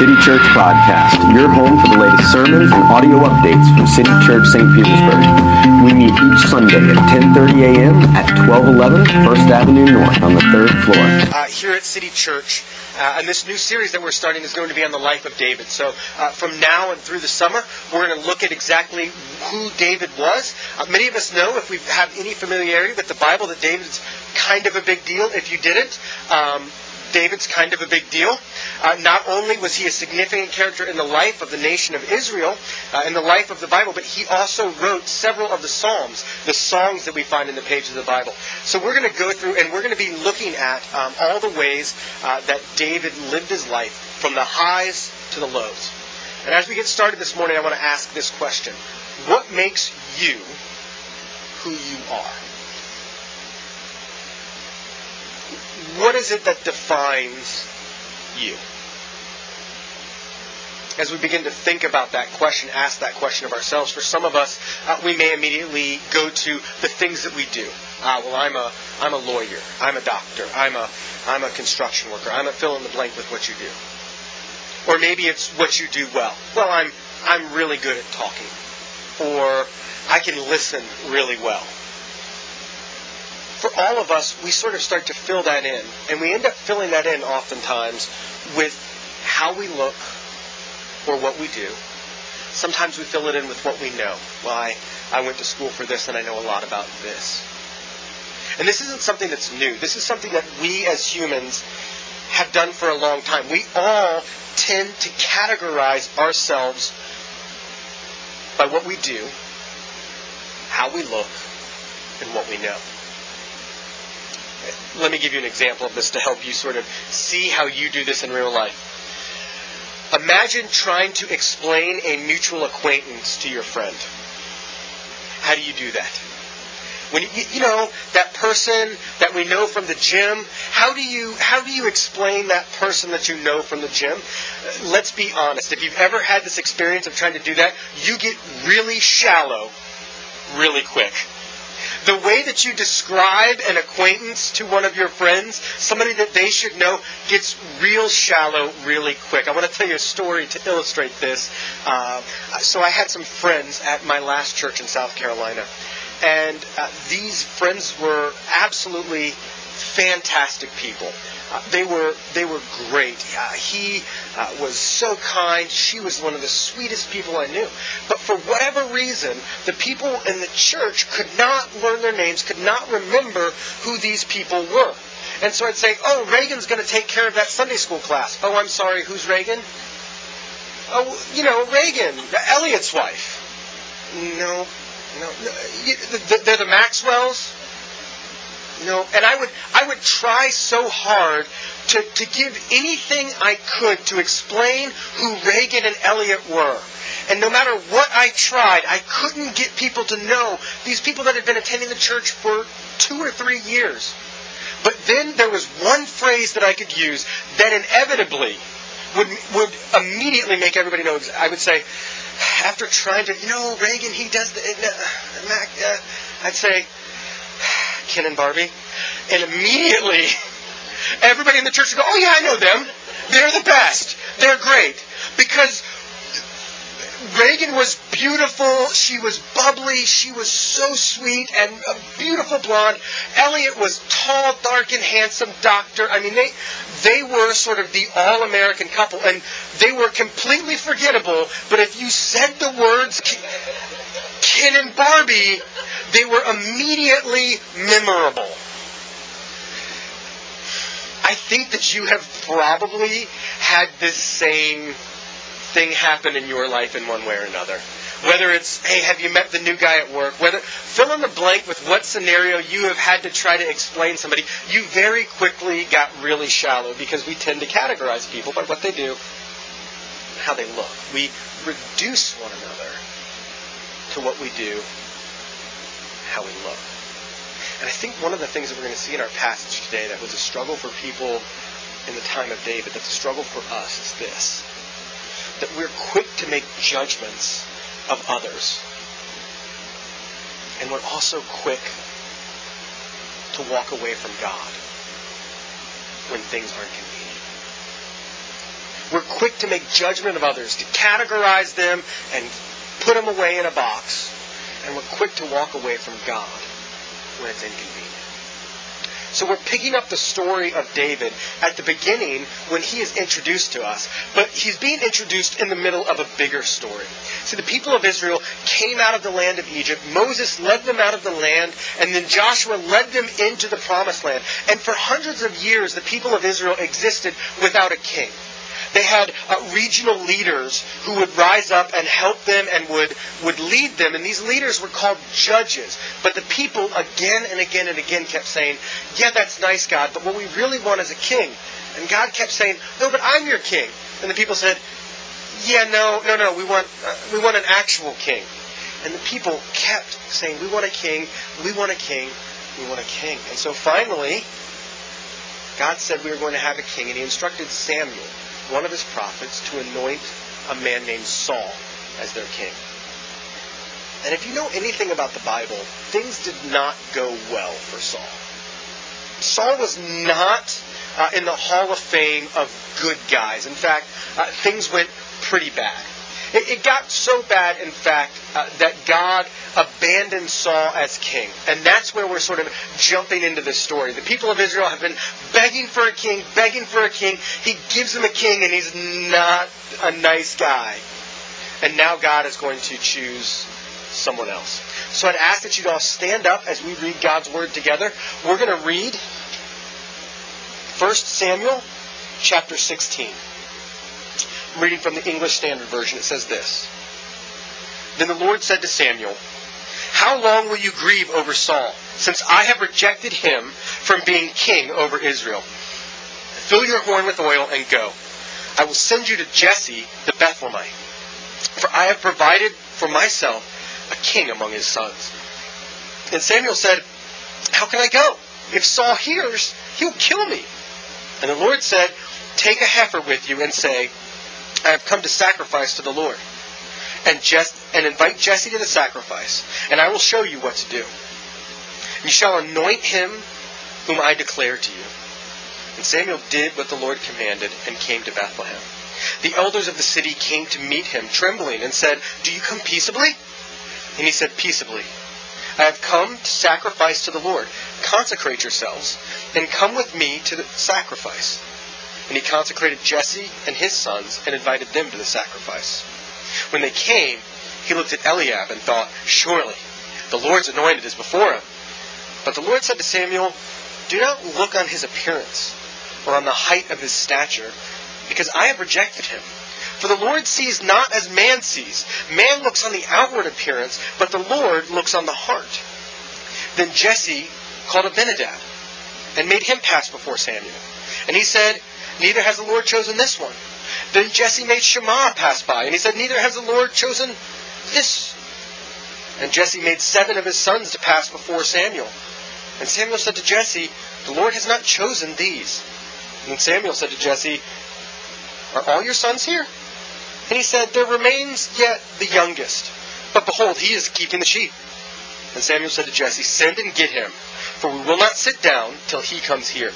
City Church Podcast, your home for the latest sermons and audio updates from City Church St. Petersburg. We meet each Sunday at 10:30 a.m. at 1211 First Avenue North on the third floor. uh, here at City Church. Uh, and this new series that we're starting is going to be on the life of David. So uh, from now and through the summer, we're going to look at exactly who David was. Uh, many of us know, if we have any familiarity with the Bible, that David's kind of a big deal. If you didn't, um, David's kind of a big deal. Uh, not only was he a significant character in the life of the nation of Israel, uh, in the life of the Bible, but he also wrote several of the Psalms, the songs that we find in the pages of the Bible. So we're going to go through and we're going to be looking at um, all the ways uh, that David lived his life from the highs to the lows. And as we get started this morning, I want to ask this question What makes you who you are? What is it that defines you? As we begin to think about that question, ask that question of ourselves, for some of us, uh, we may immediately go to the things that we do. Uh, well, I'm a, I'm a lawyer. I'm a doctor. I'm a, I'm a construction worker. I'm a fill in the blank with what you do. Or maybe it's what you do well. Well, I'm, I'm really good at talking. Or I can listen really well for all of us, we sort of start to fill that in. And we end up filling that in oftentimes with how we look or what we do. Sometimes we fill it in with what we know. Well, I, I went to school for this and I know a lot about this. And this isn't something that's new. This is something that we as humans have done for a long time. We all tend to categorize ourselves by what we do, how we look, and what we know let me give you an example of this to help you sort of see how you do this in real life. Imagine trying to explain a mutual acquaintance to your friend. How do you do that? When you, you know that person that we know from the gym, how do you how do you explain that person that you know from the gym? Let's be honest. If you've ever had this experience of trying to do that, you get really shallow really quick the way that you describe an acquaintance to one of your friends, somebody that they should know, gets real shallow really quick. I want to tell you a story to illustrate this. Uh, so I had some friends at my last church in South Carolina, and uh, these friends were absolutely fantastic people. Uh, they were they were great. Uh, he uh, was so kind. She was one of the sweetest people I knew. But for whatever reason, the people in the church could not learn their names, could not remember who these people were. And so I'd say, "Oh, Reagan's going to take care of that Sunday school class." Oh, I'm sorry. Who's Reagan? Oh, you know, Reagan, Elliot's wife. No, no, no. They're the Maxwells. No, and I would I would try so hard to, to give anything I could to explain who Reagan and Elliot were. And no matter what I tried, I couldn't get people to know these people that had been attending the church for two or three years. But then there was one phrase that I could use that inevitably would would immediately make everybody know. I would say, after trying to, you know, Reagan, he does the. Uh, uh, I'd say, Ken and Barbie. And immediately, everybody in the church would go, Oh, yeah, I know them. They're the best. They're great. Because Reagan was beautiful. She was bubbly. She was so sweet and a beautiful blonde. Elliot was tall, dark, and handsome doctor. I mean, they they were sort of the all-American couple, and they were completely forgettable. But if you said the words Ken and Barbie, they were immediately memorable. I think that you have probably had this same thing happen in your life in one way or another. Whether it's, hey, have you met the new guy at work? Whether fill in the blank with what scenario you have had to try to explain somebody, you very quickly got really shallow because we tend to categorize people by what they do, how they look. We reduce one another to what we do, how we look. And I think one of the things that we're going to see in our passage today that was a struggle for people in the time of David, that the struggle for us is this that we're quick to make judgments of others. And we're also quick to walk away from God when things aren't convenient. We're quick to make judgment of others, to categorize them and put them away in a box. And we're quick to walk away from God when it's inconvenient. So we're picking up the story of David at the beginning when he is introduced to us, but he's being introduced in the middle of a bigger story. See, the people of Israel came out of the land of Egypt. Moses led them out of the land, and then Joshua led them into the promised land. And for hundreds of years, the people of Israel existed without a king. They had uh, regional leaders who would rise up and help them and would, would lead them. And these leaders were called judges. But the people again and again and again kept saying, Yeah, that's nice, God, but what we really want is a king. And God kept saying, No, but I'm your king. And the people said, Yeah, no, no, no, we want, uh, we want an actual king. And the people kept saying, We want a king, we want a king, we want a king. And so finally, God said we were going to have a king, and he instructed Samuel one of his prophets to anoint a man named Saul as their king. And if you know anything about the Bible, things did not go well for Saul. Saul was not uh, in the Hall of Fame of good guys. In fact, uh, things went pretty bad. It, it got so bad, in fact, uh, that God abandoned Saul as king. And that's where we're sort of jumping into this story. The people of Israel have been begging for a king, begging for a king. He gives them a king, and he's not a nice guy. And now God is going to choose someone else. So I'd ask that you'd all stand up as we read God's word together. We're going to read 1 Samuel chapter 16. Reading from the English Standard Version. It says this Then the Lord said to Samuel, How long will you grieve over Saul, since I have rejected him from being king over Israel? Fill your horn with oil and go. I will send you to Jesse the Bethlehemite, for I have provided for myself a king among his sons. And Samuel said, How can I go? If Saul hears, he'll kill me. And the Lord said, Take a heifer with you and say, I have come to sacrifice to the Lord. And, and invite Jesse to the sacrifice, and I will show you what to do. You shall anoint him whom I declare to you. And Samuel did what the Lord commanded and came to Bethlehem. The elders of the city came to meet him, trembling, and said, Do you come peaceably? And he said, Peaceably. I have come to sacrifice to the Lord. Consecrate yourselves, and come with me to the sacrifice. And he consecrated Jesse and his sons and invited them to the sacrifice. When they came, he looked at Eliab and thought, Surely the Lord's anointed is before him. But the Lord said to Samuel, Do not look on his appearance or on the height of his stature, because I have rejected him. For the Lord sees not as man sees. Man looks on the outward appearance, but the Lord looks on the heart. Then Jesse called Abinadab and made him pass before Samuel. And he said, Neither has the Lord chosen this one. Then Jesse made Shammah pass by, and he said, Neither has the Lord chosen this. And Jesse made seven of his sons to pass before Samuel. And Samuel said to Jesse, The Lord has not chosen these. And Samuel said to Jesse, Are all your sons here? And he said, There remains yet the youngest. But behold, he is keeping the sheep. And Samuel said to Jesse, Send and get him, for we will not sit down till he comes here.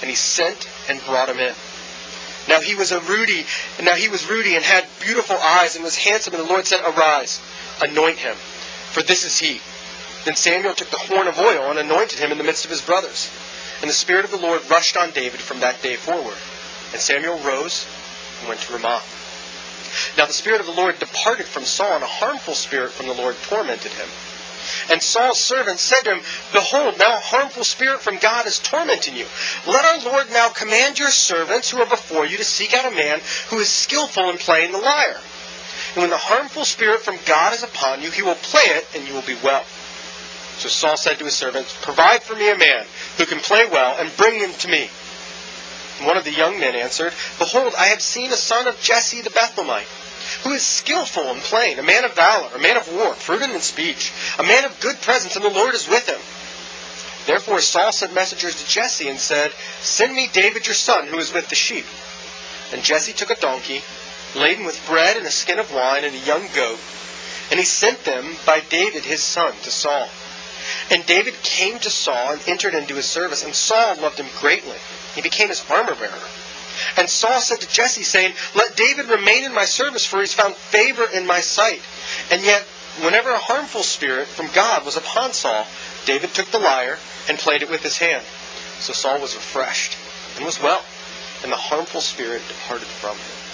And he sent and brought him in. Now he was a ruddy, and now he was ruddy and had beautiful eyes and was handsome. And the Lord said, Arise, anoint him, for this is he. Then Samuel took the horn of oil and anointed him in the midst of his brothers. And the Spirit of the Lord rushed on David from that day forward. And Samuel rose and went to Ramah. Now the Spirit of the Lord departed from Saul, and a harmful spirit from the Lord tormented him. And Saul's servants said to him, Behold, now a harmful spirit from God is tormenting you. Let our Lord now command your servants who are before you to seek out a man who is skillful in playing the lyre. And when the harmful spirit from God is upon you, he will play it, and you will be well. So Saul said to his servants, Provide for me a man who can play well, and bring him to me. And one of the young men answered, Behold, I have seen a son of Jesse the Bethlehemite who is skillful in playing, a man of valor, a man of war, prudent in speech, a man of good presence, and the Lord is with him. Therefore Saul sent messengers to Jesse and said, Send me David your son, who is with the sheep. And Jesse took a donkey, laden with bread and a skin of wine and a young goat, and he sent them by David his son to Saul. And David came to Saul and entered into his service, and Saul loved him greatly. He became his armor bearer. And Saul said to Jesse, saying, Let David remain in my service, for he's found favor in my sight. And yet, whenever a harmful spirit from God was upon Saul, David took the lyre and played it with his hand. So Saul was refreshed and was well, and the harmful spirit departed from him.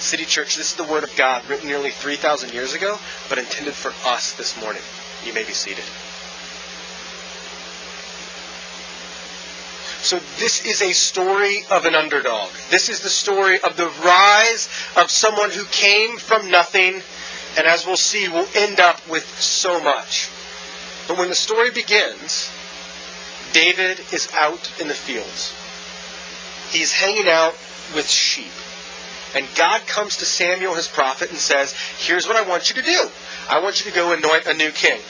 City Church, this is the Word of God written nearly 3,000 years ago, but intended for us this morning. You may be seated. So this is a story of an underdog. This is the story of the rise of someone who came from nothing, and as we'll see, will end up with so much. But when the story begins, David is out in the fields. He's hanging out with sheep. And God comes to Samuel, his prophet, and says, Here's what I want you to do. I want you to go anoint a new king.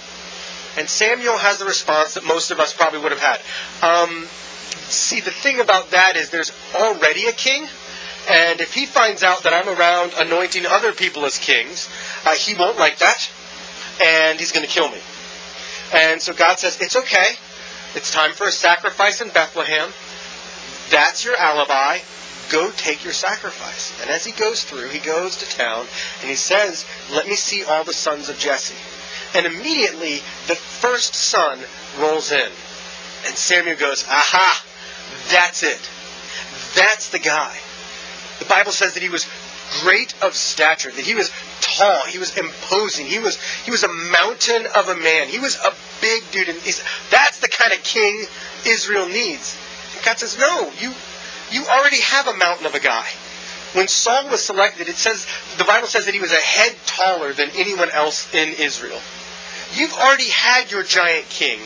And Samuel has the response that most of us probably would have had. Um, see, the thing about that is there's already a king. And if he finds out that I'm around anointing other people as kings, uh, he won't like that. And he's going to kill me. And so God says, It's okay. It's time for a sacrifice in Bethlehem. That's your alibi. Go take your sacrifice. And as he goes through, he goes to town and he says, Let me see all the sons of Jesse. And immediately, the first son rolls in. And Samuel goes, Aha! That's it. That's the guy. The Bible says that he was great of stature, that he was tall, he was imposing, he was he was a mountain of a man. He was a big dude, and that's the kind of king Israel needs. God says, No, you you already have a mountain of a guy. When Saul was selected, it says the Bible says that he was a head taller than anyone else in Israel. You've already had your giant king.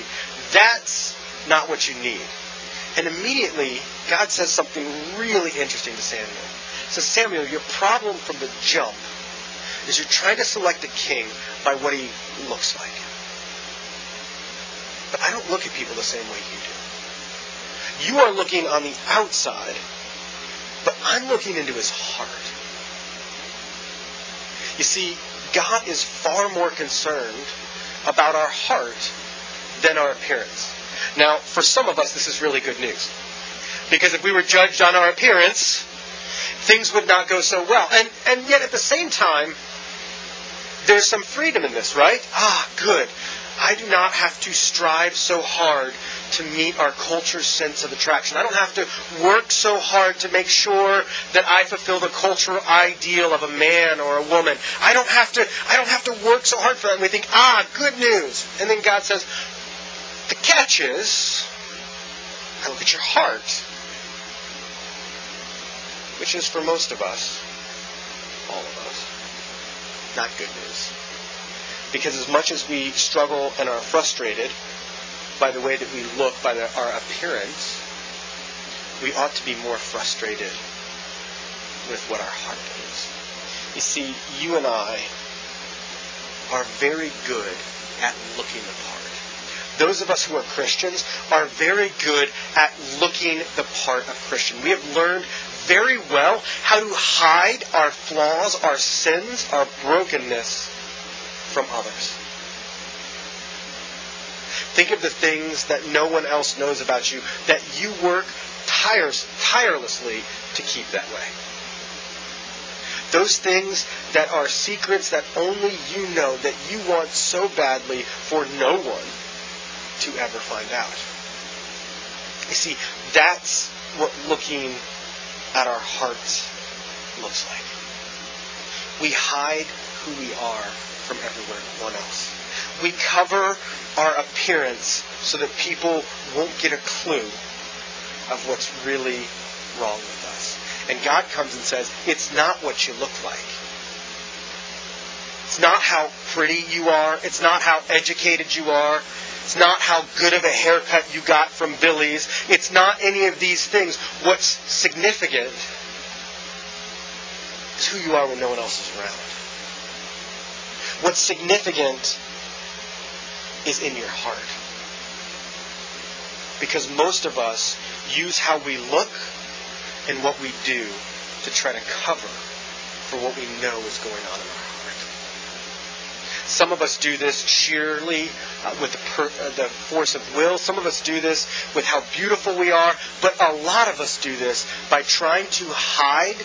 That's not what you need. And immediately, God says something really interesting to Samuel. He says, Samuel, your problem from the jump is you're trying to select a king by what he looks like. But I don't look at people the same way you do. You are looking on the outside, but I'm looking into his heart. You see, God is far more concerned about our heart than our appearance. Now, for some of us, this is really good news. Because if we were judged on our appearance, things would not go so well. And, and yet, at the same time, there's some freedom in this, right? Ah, good. I do not have to strive so hard to meet our culture's sense of attraction. I don't have to work so hard to make sure that I fulfill the cultural ideal of a man or a woman. I don't have to I don't have to work so hard for that. And we think, ah, good news. And then God says, the catch is, I look at your heart, which is for most of us, all of us, not good news. Because as much as we struggle and are frustrated by the way that we look, by the, our appearance, we ought to be more frustrated with what our heart is. You see, you and I are very good at looking part. Those of us who are Christians are very good at looking the part of Christian. We have learned very well how to hide our flaws, our sins, our brokenness from others. Think of the things that no one else knows about you, that you work tires, tirelessly to keep that way. Those things that are secrets that only you know, that you want so badly for no one to ever find out. You see, that's what looking at our hearts looks like. We hide who we are from everyone else. We cover our appearance so that people won't get a clue of what's really wrong with us. And God comes and says, it's not what you look like. It's not how pretty you are. It's not how educated you are. It's not how good of a haircut you got from Billy's. It's not any of these things. What's significant is who you are when no one else is around. What's significant is in your heart. Because most of us use how we look and what we do to try to cover for what we know is going on in our heart. Some of us do this sheerly uh, with the, per, uh, the force of will. Some of us do this with how beautiful we are. But a lot of us do this by trying to hide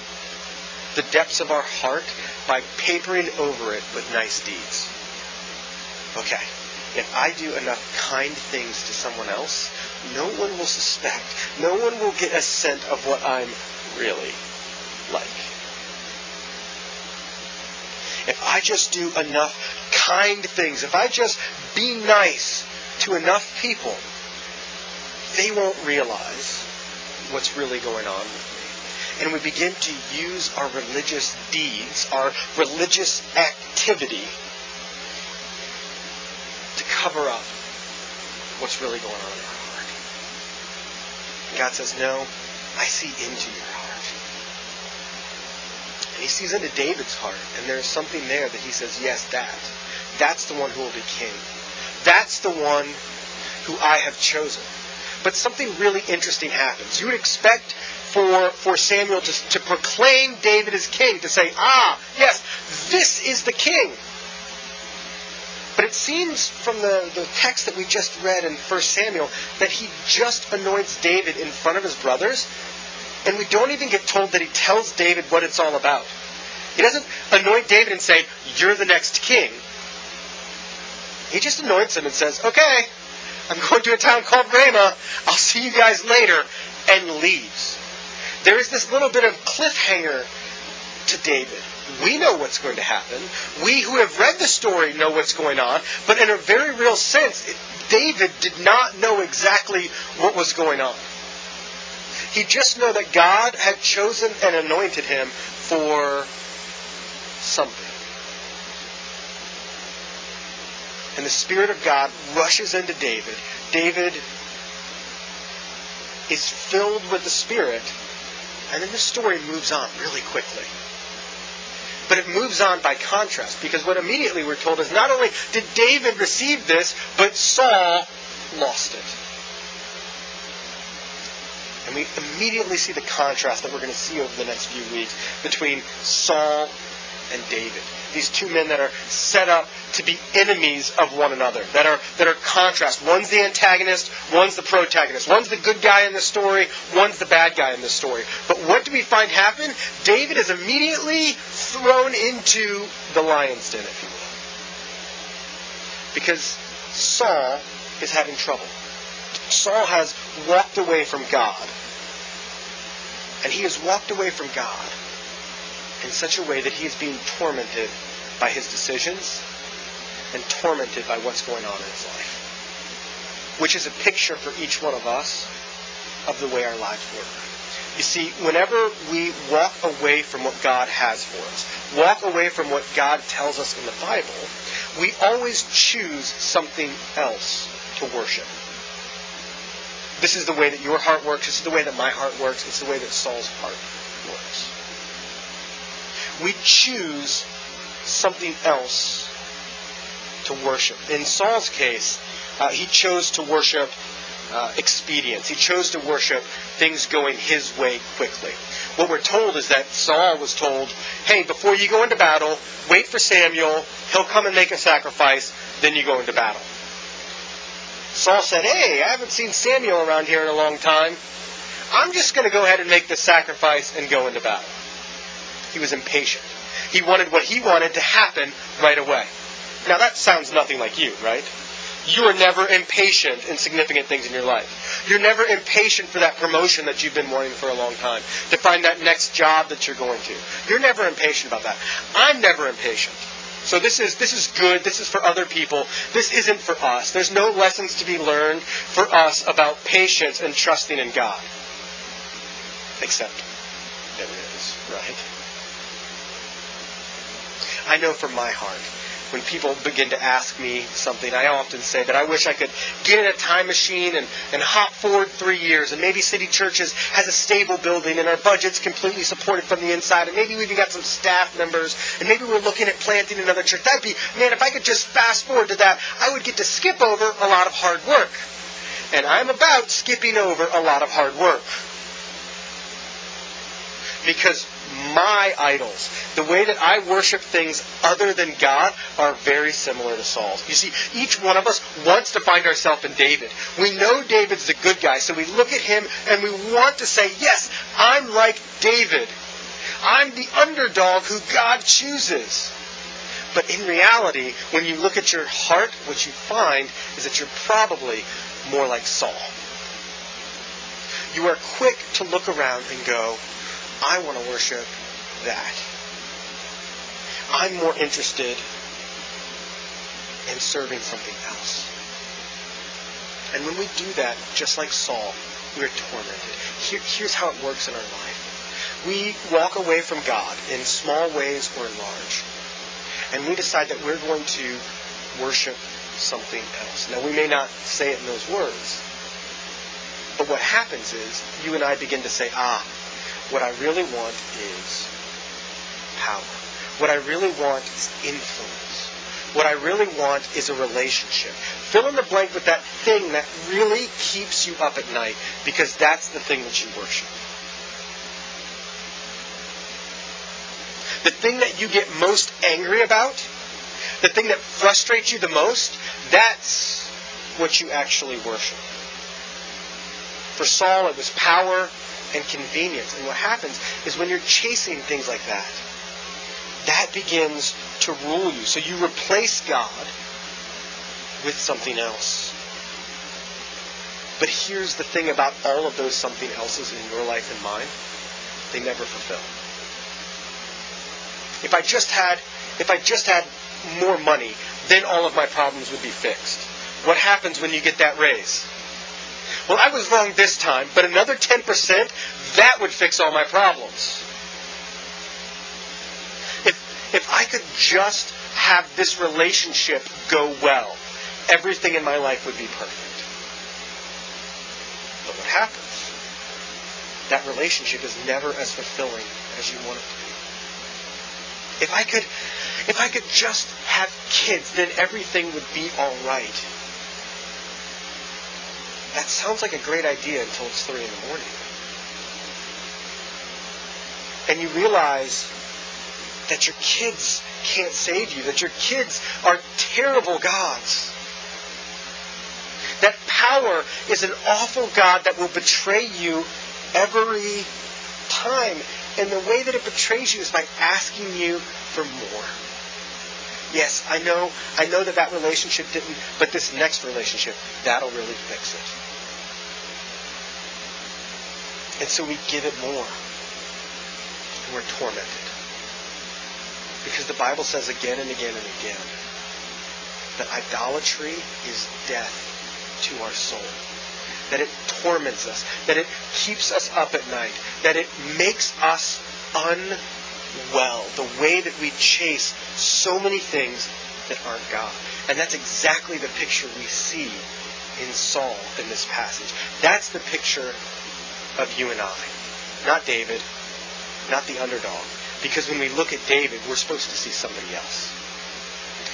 the depths of our heart by papering over it with nice deeds. Okay, if I do enough kind things to someone else, no one will suspect. No one will get a scent of what I'm really like. If I just do enough kind things, if I just be nice to enough people, they won't realize what's really going on with me. And we begin to use our religious deeds, our religious activity, to cover up what's really going on in our heart. God says, No, I see into. And he sees into David's heart, and there's something there that he says, Yes, that. That's the one who will be king. That's the one who I have chosen. But something really interesting happens. You would expect for, for Samuel to, to proclaim David as king, to say, ah, yes, this is the king. But it seems from the, the text that we just read in 1 Samuel that he just anoints David in front of his brothers, and we don't even get told that he tells David what it's all about. He doesn't anoint David and say, You're the next king. He just anoints him and says, Okay, I'm going to a town called Ramah. I'll see you guys later, and leaves. There is this little bit of cliffhanger to David. We know what's going to happen. We who have read the story know what's going on, but in a very real sense, David did not know exactly what was going on. He just knew that God had chosen and anointed him for something. And the Spirit of God rushes into David. David is filled with the Spirit, and then the story moves on really quickly. But it moves on by contrast, because what immediately we're told is not only did David receive this, but Saul lost it. And we immediately see the contrast that we're going to see over the next few weeks between Saul and David. These two men that are set up to be enemies of one another, that are that are contrast. One's the antagonist, one's the protagonist. One's the good guy in the story, one's the bad guy in the story. But what do we find happen? David is immediately thrown into the lion's den, if you will. Because Saul is having trouble. Saul has walked away from God. And he has walked away from God in such a way that he is being tormented by his decisions and tormented by what's going on in his life. Which is a picture for each one of us of the way our lives work. You see, whenever we walk away from what God has for us, walk away from what God tells us in the Bible, we always choose something else to worship. This is the way that your heart works. This is the way that my heart works. It's the way that Saul's heart works. We choose something else to worship. In Saul's case, uh, he chose to worship uh, expedience. He chose to worship things going his way quickly. What we're told is that Saul was told, hey, before you go into battle, wait for Samuel. He'll come and make a sacrifice. Then you go into battle. Saul said, Hey, I haven't seen Samuel around here in a long time. I'm just going to go ahead and make the sacrifice and go into battle. He was impatient. He wanted what he wanted to happen right away. Now, that sounds nothing like you, right? You are never impatient in significant things in your life. You're never impatient for that promotion that you've been wanting for a long time, to find that next job that you're going to. You're never impatient about that. I'm never impatient. So this is this is good. This is for other people. This isn't for us. There's no lessons to be learned for us about patience and trusting in God. Except there is, right? I know from my heart when people begin to ask me something, I often say that I wish I could get in a time machine and, and hop forward three years, and maybe City Churches has a stable building, and our budget's completely supported from the inside, and maybe we even got some staff members, and maybe we're looking at planting another church. That'd be, man, if I could just fast forward to that, I would get to skip over a lot of hard work. And I'm about skipping over a lot of hard work. because my idols, the way that I worship things other than God, are very similar to Saul's. You see, each one of us wants to find ourselves in David. We know David's the good guy, so we look at him and we want to say, Yes, I'm like David. I'm the underdog who God chooses. But in reality, when you look at your heart, what you find is that you're probably more like Saul. You are quick to look around and go, I want to worship that. I'm more interested in serving something else. And when we do that, just like Saul, we're tormented. Here, here's how it works in our life. We walk away from God in small ways or in large. And we decide that we're going to worship something else. Now, we may not say it in those words, but what happens is you and I begin to say, ah, what I really want is power. What I really want is influence. What I really want is a relationship. Fill in the blank with that thing that really keeps you up at night because that's the thing that you worship. The thing that you get most angry about, the thing that frustrates you the most, that's what you actually worship. For Saul, it was power and convenience. And what happens is when you're chasing things like that, that begins to rule you. So you replace God with something else. But here's the thing about all of those something else's in your life and mine they never fulfill. If I just had if I just had more money, then all of my problems would be fixed. What happens when you get that raise? Well, I was wrong this time, but another 10%, that would fix all my problems. If, if I could just have this relationship go well, everything in my life would be perfect. But what happens? That relationship is never as fulfilling as you want it to be. If I could if I could just have kids, then everything would be all right. That sounds like a great idea until it's 3 in the morning. And you realize that your kids can't save you, that your kids are terrible gods. That power is an awful God that will betray you every time. And the way that it betrays you is by asking you for more. Yes, I know, I know that that relationship didn't, but this next relationship, that'll really fix it. And so we give it more. And we're tormented. Because the Bible says again and again and again that idolatry is death to our soul. That it torments us. That it keeps us up at night. That it makes us unwell. The way that we chase so many things that aren't God. And that's exactly the picture we see in Saul in this passage. That's the picture of you and I. Not David, not the underdog. Because when we look at David, we're supposed to see somebody else.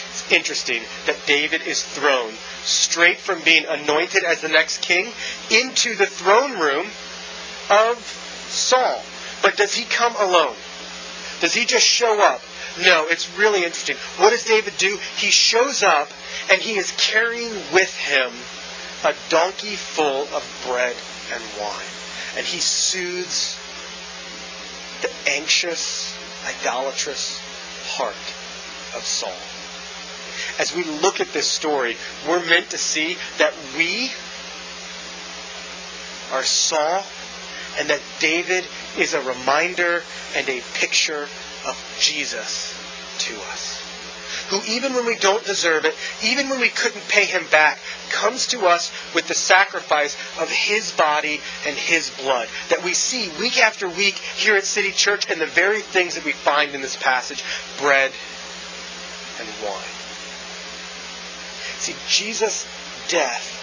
It's interesting that David is thrown straight from being anointed as the next king into the throne room of Saul. But does he come alone? Does he just show up? No, it's really interesting. What does David do? He shows up and he is carrying with him a donkey full of bread and wine and he soothes the anxious, idolatrous heart of Saul. As we look at this story, we're meant to see that we are Saul and that David is a reminder and a picture of Jesus to us who, even when we don't deserve it, even when we couldn't pay him back, comes to us with the sacrifice of his body and his blood. That we see week after week here at City Church and the very things that we find in this passage bread and wine. See, Jesus' death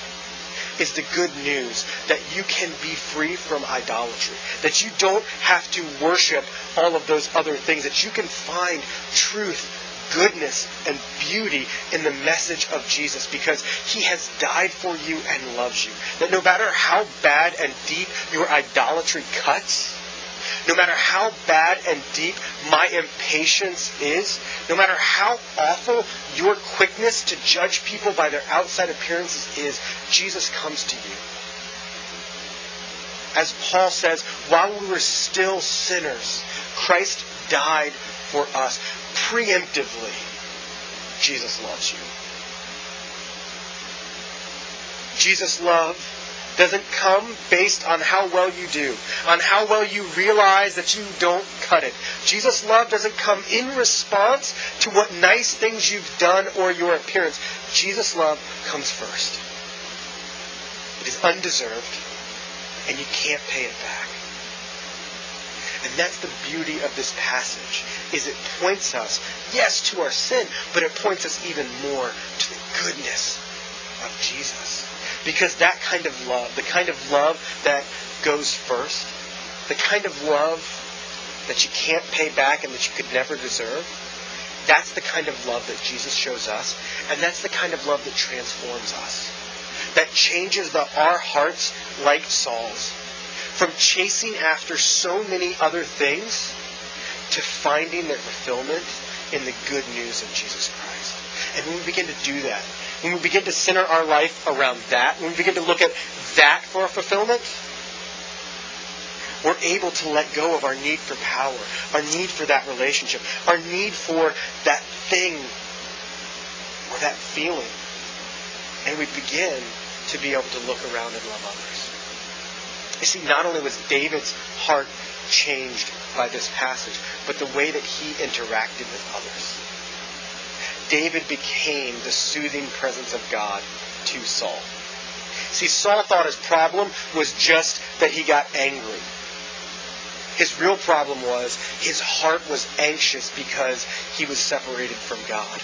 is the good news that you can be free from idolatry. That you don't have to worship all of those other things. That you can find truth goodness and beauty in the message of Jesus because he has died for you and loves you. That no matter how bad and deep your idolatry cuts, No matter how bad and deep my impatience is, no matter how awful your quickness to judge people by their outside appearances is, Jesus comes to you. As Paul says, while we were still sinners, Christ died for us. Preemptively, Jesus loves you. Jesus' love doesn't come based on how well you do, on how well you realize that you don't cut it. Jesus' love doesn't come in response to what nice things you've done or your appearance. Jesus' love comes first. It is undeserved, and you can't pay it back. And that's the beauty of this passage, is it points us, yes, to our sin, but it points us even more to the goodness of Jesus. Because that kind of love, the kind of love that goes first, the kind of love that you can't pay back and that you could never deserve, that's the kind of love that Jesus shows us, and that's the kind of love that transforms us. That changes the, our hearts like Saul's. From chasing after so many other things to finding their fulfillment in the good news of Jesus Christ. And when we begin to do that, when we begin to center our life around that, when we begin to look at that for fulfillment, we're able to let go of our need for power, our need for that relationship, our need for that thing or that feeling. And we begin to be able to look around and love others. You see, not only was David's heart changed by this passage, but the way that he interacted with others. David became the soothing presence of God to Saul. See, Saul thought his problem was just that he got angry. His real problem was his heart was anxious because he was separated from God.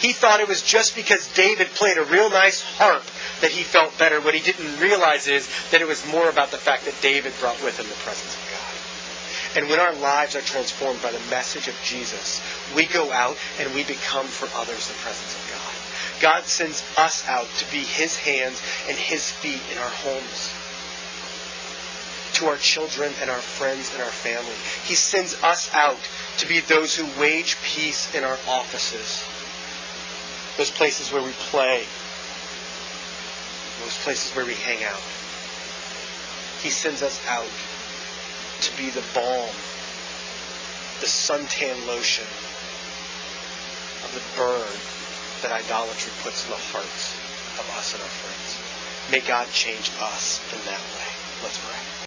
He thought it was just because David played a real nice harp that he felt better. What he didn't realize is that it was more about the fact that David brought with him the presence of God. And when our lives are transformed by the message of Jesus, we go out and we become for others the presence of God. God sends us out to be his hands and his feet in our homes, to our children and our friends and our family. He sends us out to be those who wage peace in our offices, those places where we play, those places where we hang out. He sends us out to be the balm, the suntan lotion of the burn that idolatry puts in the hearts of us and our friends. May God change us in that way. Let's pray.